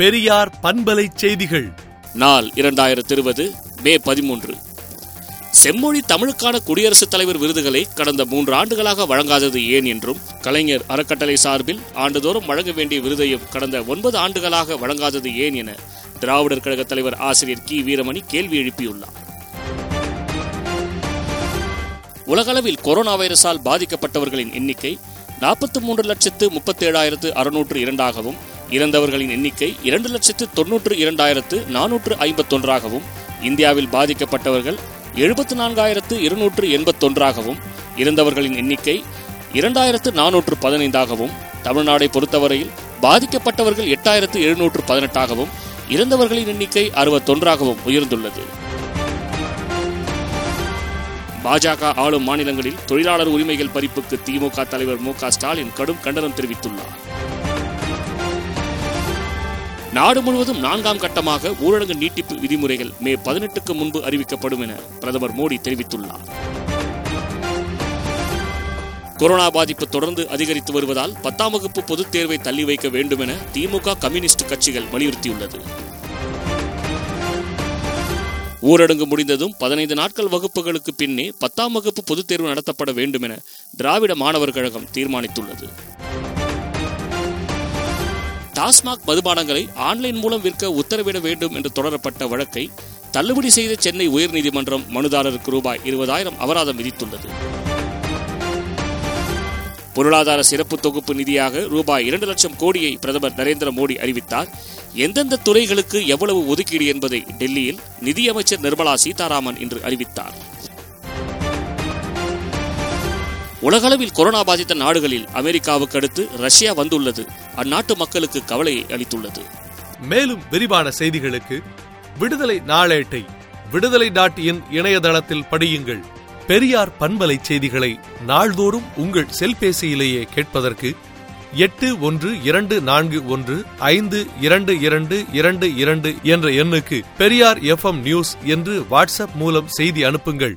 பெரியார் பண்பலை செய்திகள். நாள் இரண்டாயிரத்தி இருபது மே பதிமூன்று. செம்மொழி தமிழுக்கான குடியரசுத் தலைவர் விருதுகளை கடந்த மூன்று ஆண்டுகளாக வழங்காதது ஏன் என்றும் கலைஞர் அறக்கட்டளை சார்பில் ஆண்டுதோறும் வழங்க வேண்டிய விருதையும் கடந்த ஒன்பது ஆண்டுகளாக வழங்காதது ஏன் என திராவிடர் கழக தலைவர் ஆசிரியர் கி. வீரமணி கேள்வி எழுப்பியுள்ளார். உலகளவில் கொரோனா வைரஸால் பாதிக்கப்பட்டவர்களின் எண்ணிக்கை நாற்பத்தி மூன்று லட்சத்து முப்பத்தி ஏழாயிரத்து அறுநூற்று இரண்டாகவும் இறந்தவர்களின் எண்ணிக்கை இரண்டு லட்சத்து தொன்னூற்று இரண்டாயிரத்து நானூற்று ஐம்பத்தொன்றாகவும் இந்தியாவில் பாதிக்கப்பட்டவர்கள் எழுபத்து நான்காயிரத்து இருநூற்று எண்பத்தொன்றாகவும் இறந்தவர்களின் எண்ணிக்கை இரண்டாயிரத்து நானூற்று பதினைந்தாகவும் தமிழ்நாடை பொறுத்தவரையில் பாதிக்கப்பட்டவர்கள் எட்டாயிரத்து எழுநூற்று பதினெட்டாகவும் இறந்தவர்களின் எண்ணிக்கை அறுபத்தொன்றாகவும் உயர்ந்துள்ளது. பாஜக ஆளும் மாநிலங்களில் தொழிலாளர் உரிமைகள் பறிப்புக்கு திமுக தலைவர் மு ஸ்டாலின் கடும் கண்டனம் தெரிவித்துள்ளார். நாடு முழுவதும் நான்காம் கட்டமாக ஊரடங்கு நீட்டிப்பு விதிமுறைகள் மே பதினெட்டுக்கு முன்பு அறிவிக்கப்படும் என பிரதமர் மோடி தெரிவித்துள்ளார். கொரோனா பாதிப்பு தொடர்ந்து அதிகரித்து வருவதால் பத்தாம் வகுப்பு பொதுத் தேர்வை தள்ளி வைக்க வேண்டும் என திமுக கம்யூனிஸ்ட் கட்சிகள் வலியுறுத்தியுள்ளது. ஊரடங்கு முடிந்ததும் பதினைந்து நாட்கள் வகுப்புகளுக்கு பின்னே பத்தாம் வகுப்பு பொதுத் தேர்வு நடத்தப்பட வேண்டும் என திராவிட மாணவர் கழகம் தீர்மானித்துள்ளது. டாஸ்மாக் மதுபானங்களை ஆன்லைன் மூலம் விற்க உத்தரவிட வேண்டும் என்று தொடரப்பட்ட வழக்கை தள்ளுபடி செய்த சென்னை உயர்நீதிமன்றம் மனுதாரருக்கு ரூபாய் இருபதாயிரம் அபராதம் விதித்துள்ளது. பொருளாதார சிறப்பு தொகுப்பு நிதியாக ரூபாய் இரண்டு லட்சம் கோடியை பிரதமர் நரேந்திர மோடி அறிவித்தார். எந்தெந்த துறைகளுக்கு எவ்வளவு ஒதுக்கீடு என்பதை டெல்லியில் நிதியமைச்சர் நிர்மலா சீதாராமன் இன்று அறிவித்தார். உலகளவில் கொரோனா பாதித்த நாடுகளில் அமெரிக்காவுக்கு அடுத்து ரஷ்யா வந்துள்ளது. அந்நாட்டு மக்களுக்கு கவலையை அளித்துள்ளது. மேலும் விரிவான செய்திகளுக்கு விடுதலை நாளேட்டை விடுதலை டாட் இன் இணையதளத்தில் படியுங்கள். பெரியார் பண்பலை செய்திகளை நாள்தோறும் உங்கள் செல்பேசியிலேயே கேட்பதற்கு எட்டு ஒன்று இரண்டு நான்கு ஒன்று ஐந்து இரண்டு இரண்டு இரண்டு இரண்டு என்ற எண்ணுக்கு பெரியார் எஃப்எம் நியூஸ் என்று வாட்ஸ்அப் மூலம் செய்தி அனுப்புங்கள்.